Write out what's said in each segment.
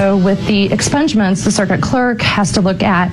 So with the expungements, the circuit clerk has to look at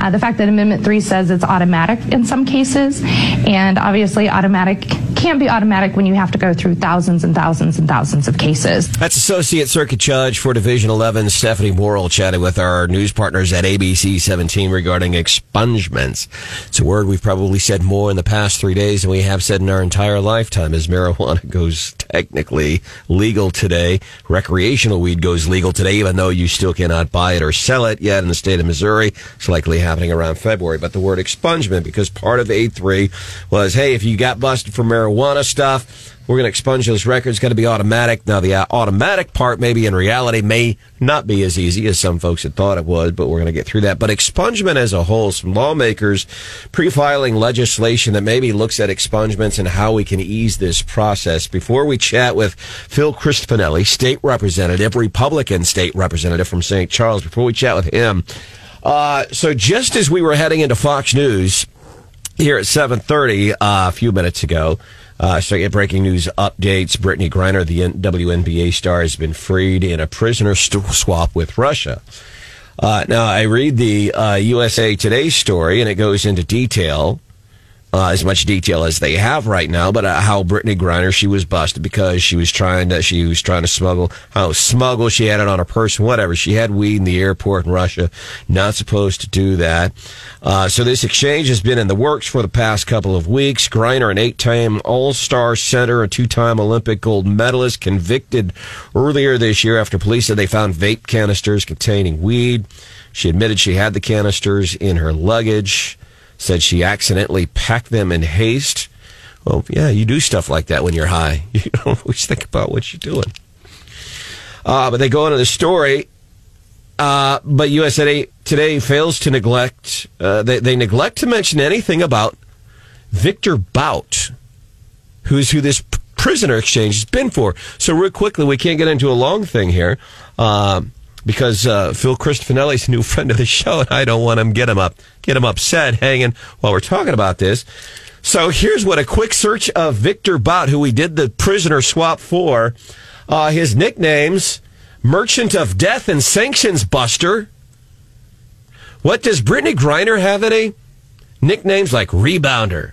uh, the fact that Amendment 3 says it's automatic in some cases, and obviously automatic can't be automatic when you have to go through thousands and thousands and thousands of cases. That's Associate Circuit Judge for Division 11, Stephanie Morrill, chatting with our news partners at ABC 17 regarding expungements. It's a word we've probably said more in the past three days than we have said in our entire lifetime as marijuana goes technically legal today. Recreational weed goes legal today, even though you still cannot buy it or sell it yet in the state of Missouri. It's likely happening around February. But the word expungement, because part of A3 was, hey, if you got busted for marijuana, marijuana stuff. We're going to expunge those records. Going to be automatic. Now, the uh, automatic part, maybe in reality, may not be as easy as some folks had thought it was, but we're going to get through that. But expungement as a whole, some lawmakers pre-filing legislation that maybe looks at expungements and how we can ease this process. Before we chat with Phil Christofanelli, state representative, Republican state representative from St. Charles, before we chat with him, uh, so just as we were heading into Fox News, here at 7.30 uh, a few minutes ago. Uh, so get breaking news updates. Brittney Griner, the WNBA star, has been freed in a prisoner swap with Russia. Uh, now, I read the uh, USA Today story, and it goes into detail uh, as much detail as they have right now, but uh, how Brittney Griner she was busted because she was trying to she was trying to smuggle how smuggle she had it on her person whatever. She had weed in the airport in Russia not supposed to do that. Uh, so this exchange has been in the works for the past couple of weeks. Griner an eight-time All-Star center a two-time Olympic gold medalist convicted earlier this year after police said they found vape canisters containing weed. She admitted she had the canisters in her luggage said she accidentally packed them in haste. Well, yeah, you do stuff like that when you're high. You don't always think about what you're doing. Uh, but they go into the story. Uh, but USA Today fails to neglect, uh, they, they neglect to mention anything about Victor Bout, who's who this prisoner exchange has been for. So, real quickly, we can't get into a long thing here. Um, because uh, Phil Christofanelli's a new friend of the show, and I don't want him get him up get him upset hanging while we're talking about this. So here's what a quick search of Victor Bout, who we did the prisoner swap for. Uh, his nicknames: Merchant of Death and Sanctions Buster. What does Brittney Griner have any nicknames like Rebounder?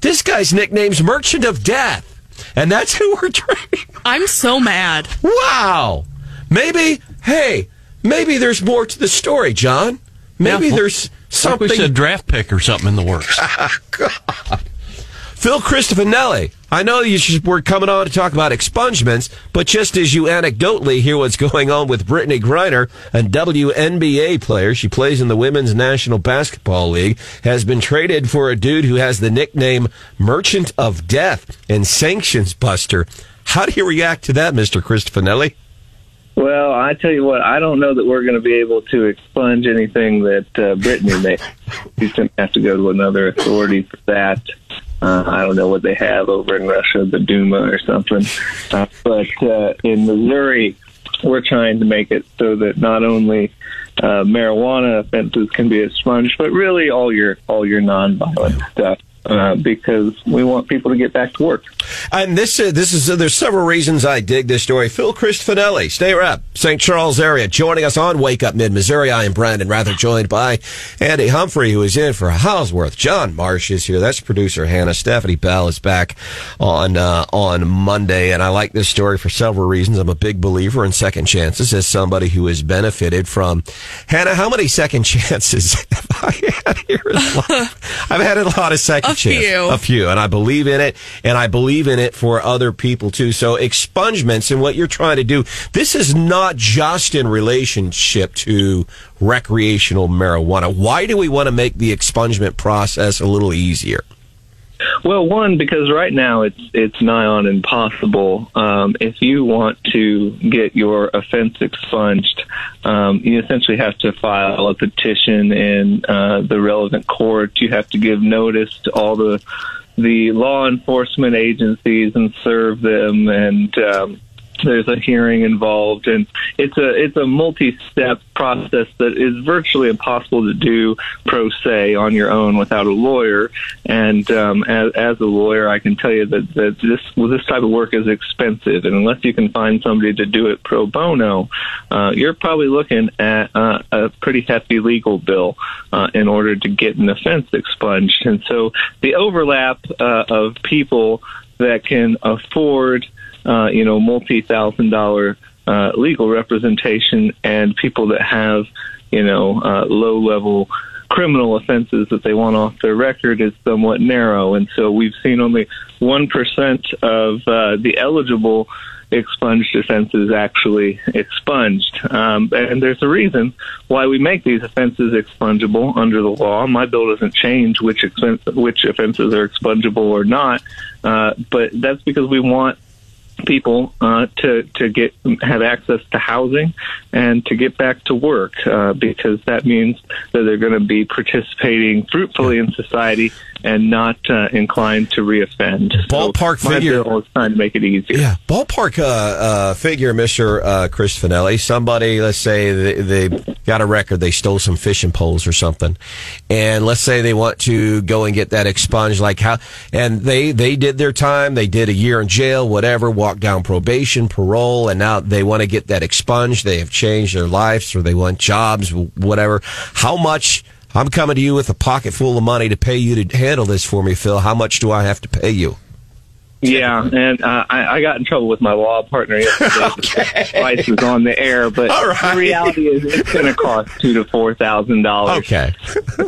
This guy's nickname's Merchant of Death, and that's who we're trying. I'm so mad. Wow. Maybe hey, maybe there's more to the story, John. Maybe yeah, there's something. Like we said draft pick or something in the works. Ah, God. Phil Christofanelli. I know you should, we're coming on to talk about expungements, but just as you anecdotally hear what's going on with Brittney Griner, a WNBA player, she plays in the Women's National Basketball League, has been traded for a dude who has the nickname Merchant of Death and Sanctions Buster. How do you react to that, Mr. Christofanelli? Well, I tell you what, I don't know that we're going to be able to expunge anything that uh, Brittney made. He's going to have to go to another authority for that. Uh, I don't know what they have over in Russia, the Duma or something. Uh, but uh, in Missouri, we're trying to make it so that not only uh, marijuana offenses can be expunged, but really all your all your nonviolent stuff uh, because we want people to get back to work. And this uh, this is uh, there's several reasons I dig this story. Phil Christofanelli, state rep, St. Charles area, joining us on Wake Up Mid Missouri. I am Brandon Rather, joined by Andy Humphrey, who is in for Houseworth. John Marsh is here. That's producer Hannah. Stephanie Bell is back on uh, on Monday, and I like this story for several reasons. I'm a big believer in second chances as somebody who has benefited from. Hannah, how many second chances have I had here? I've had a lot of second a few. A few. And I believe in it. And I believe in it for other people too. So expungements and what you're trying to do, this is not just in relationship to recreational marijuana. Why do we want to make the expungement process a little easier? Well, one because right now it's it's nigh on impossible. Um, if you want to get your offense expunged, um, you essentially have to file a petition in uh, the relevant court. You have to give notice to all the the law enforcement agencies and serve them and um, there's a hearing involved, and it's a it's a multi-step process that is virtually impossible to do pro se on your own without a lawyer. And um, as, as a lawyer, I can tell you that, that this well, this type of work is expensive, and unless you can find somebody to do it pro bono, uh, you're probably looking at uh, a pretty hefty legal bill uh, in order to get an offense expunged. And so the overlap uh, of people that can afford, uh, you know, multi-thousand dollar uh, legal representation and people that have, you know, uh, low level criminal offenses that they want off their record is somewhat narrow. And so we've seen only 1% of uh, the eligible expunged offenses actually expunged. Um, and there's a reason why we make these offenses expungible under the law. My bill doesn't change which expen- which offenses are expungible or not, uh, but that's because we want people uh, to to get have access to housing and to get back to work uh, because that means that they're going to be participating fruitfully in society and not uh, inclined to reoffend. Ballpark so figure. is trying to make it easier. Yeah, ballpark uh, uh, figure, Mister uh, Chris Finelli. Somebody, let's say they, they got a record, they stole some fishing poles or something, and let's say they want to go and get that expunged. Like how, and they they did their time, they did a year in jail, whatever, walked down probation, parole, and now they want to get that expunged. They have changed their lives, or they want jobs, whatever. How much? I'm coming to you with a pocket full of money to pay you to handle this for me, Phil. How much do I have to pay you? Yeah, and uh, I, I got in trouble with my law partner yesterday. okay. Twice was on the air, but right. the reality is it's going to cost two to four thousand dollars. Okay,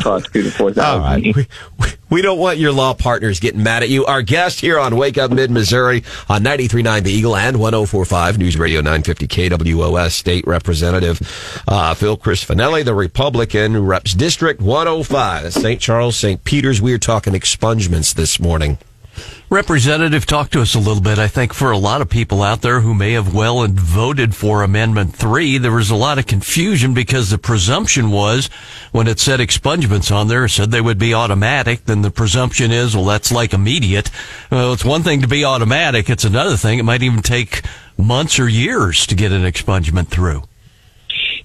cost two to four thousand. All right. We, we, we, don't want your law partners getting mad at you. Our guest here on Wake Up Mid Missouri on 93.9 The Eagle and 104.5 News Radio 950 KWOS State Representative uh, Phil Chris Finelli, the Republican, reps District 105, That's St. Charles, St. Peter's. We are talking expungements this morning. Representative, talk to us a little bit. I think for a lot of people out there who may have well and voted for Amendment 3, there was a lot of confusion because the presumption was when it said expungements on there, said they would be automatic, then the presumption is, well, that's like immediate. Well, it's one thing to be automatic. It's another thing. It might even take months or years to get an expungement through.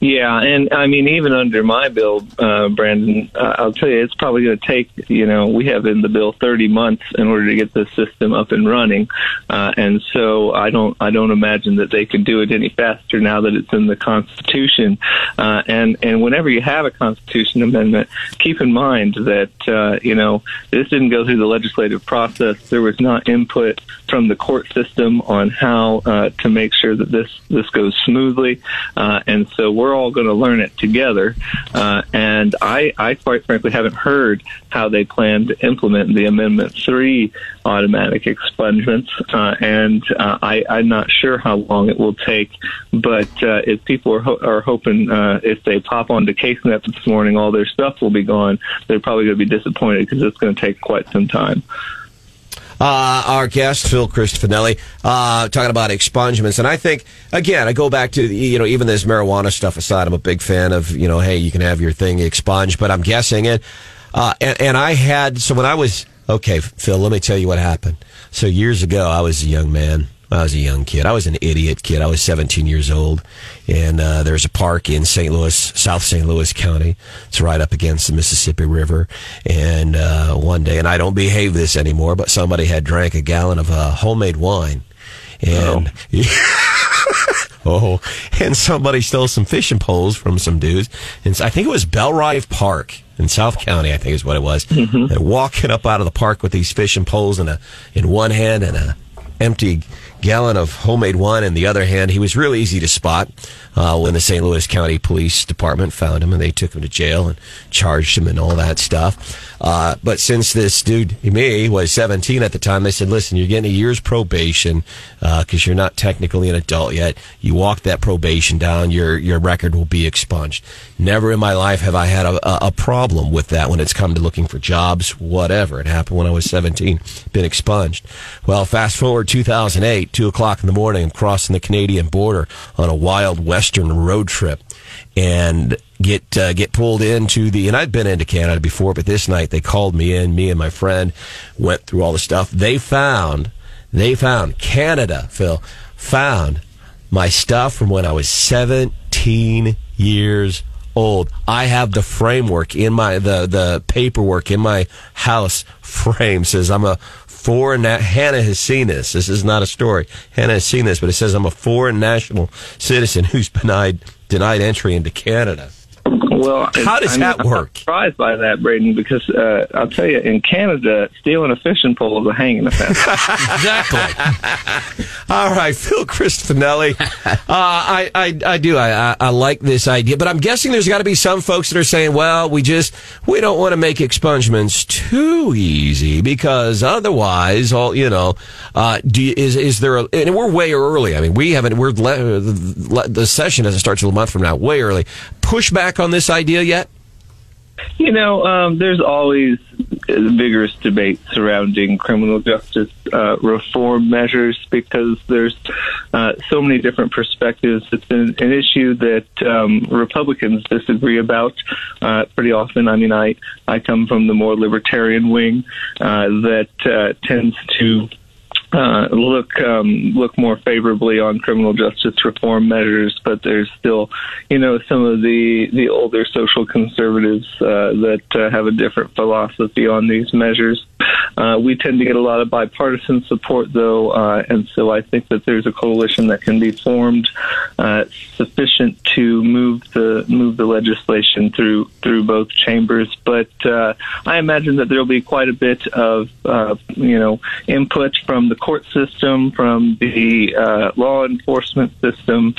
Yeah, and I mean, even under my bill, uh, Brandon, uh, I'll tell you, it's probably going to take, you know, we have in the bill 30 months in order to get the system up and running, uh, and so I don't, I don't imagine that they can do it any faster now that it's in the Constitution. Uh, and and whenever you have a Constitution amendment, keep in mind that, uh, you know, this didn't go through the legislative process. There was not input from the court system on how uh, to make sure that this this goes smoothly, uh, and so we're all going to learn it together. Uh, and I, I quite frankly haven't heard how they plan to implement the Amendment 3 automatic expungements. Uh, and uh, I, I'm not sure how long it will take. But uh, if people are, ho- are hoping, uh, if they pop onto CaseNet this morning, all their stuff will be gone, they're probably going to be disappointed because it's going to take quite some time. Uh, our guest, Phil Christofanelli, uh, talking about expungements. And I think, again, I go back to, you know, even this marijuana stuff aside, I'm a big fan of, you know, hey, you can have your thing expunged, but I'm guessing it. Uh, and, and I had, so when I was, okay, Phil, let me tell you what happened. So years ago, I was a young man. I was a young kid. I was an idiot kid. I was 17 years old, and uh, there's a park in St. Louis, South St. Louis County. It's right up against the Mississippi River. And uh, one day, and I don't behave this anymore, but somebody had drank a gallon of uh, homemade wine, and. Oh, and somebody stole some fishing poles from some dudes. And I think it was Bellerive Park in South County, I think is what it was. Mm-hmm. And walking up out of the park with these fishing poles in a in one hand and a empty gallon of homemade wine in the other hand. He was real easy to spot uh, when the St. Louis County Police Department found him and they took him to jail and charged him and all that stuff. Uh, but since this dude, me, was 17 at the time, they said, listen, you're getting a year's probation because uh, you're not technically an adult yet. You walk that probation down, your, your record will be expunged. Never in my life have I had a, a problem with that when it's come to looking for jobs, whatever. It happened when I was 17, been expunged. Well, fast forward 2008, 2 o'clock in the morning, I'm crossing the Canadian border on a wild western road trip and get uh, get pulled into the and I'd been into Canada before, but this night they called me in. Me and my friend went through all the stuff. They found they found Canada, Phil found my stuff from when I was 17 years old. I have the framework in my the the paperwork in my house frame says I'm a foreign. Na- Hannah has seen this. This is not a story. Hannah has seen this, but it says I'm a foreign national citizen who's denied denied entry into Canada. Well, How does I'm, that I'm work? surprised by that, Braden, because uh, I'll tell you, in Canada, stealing a fishing pole is a hanging offense. Exactly. All right, Phil Crispinelli. Uh, I, I, I do. I, I, I like this idea, but I'm guessing there's got to be some folks that are saying, well, we just, we don't want to make expungements too easy because otherwise, all, you know, uh, do you, is, is there a, and we're way early. I mean, we haven't, we're, le, the, the session doesn't start till a month from now, way early. Pushback on this idea yet? You know, um, there's always vigorous debate surrounding criminal justice uh, reform measures because there's uh, so many different perspectives. It's an, an issue that um, Republicans disagree about uh, pretty often. I mean, I I come from the more libertarian wing uh, that uh, tends to uh, look um, look more favorably on criminal justice reform measures, but there's still, you know, some of the the older social conservatives uh, that uh, have a different philosophy on these measures. Uh, we tend to get a lot of bipartisan support, though, uh, and so I think that there's a coalition that can be formed uh, sufficient to move the move the legislation through through both chambers. But I imagine that there will be quite a bit of you know input from the court system, from the uh, law enforcement system.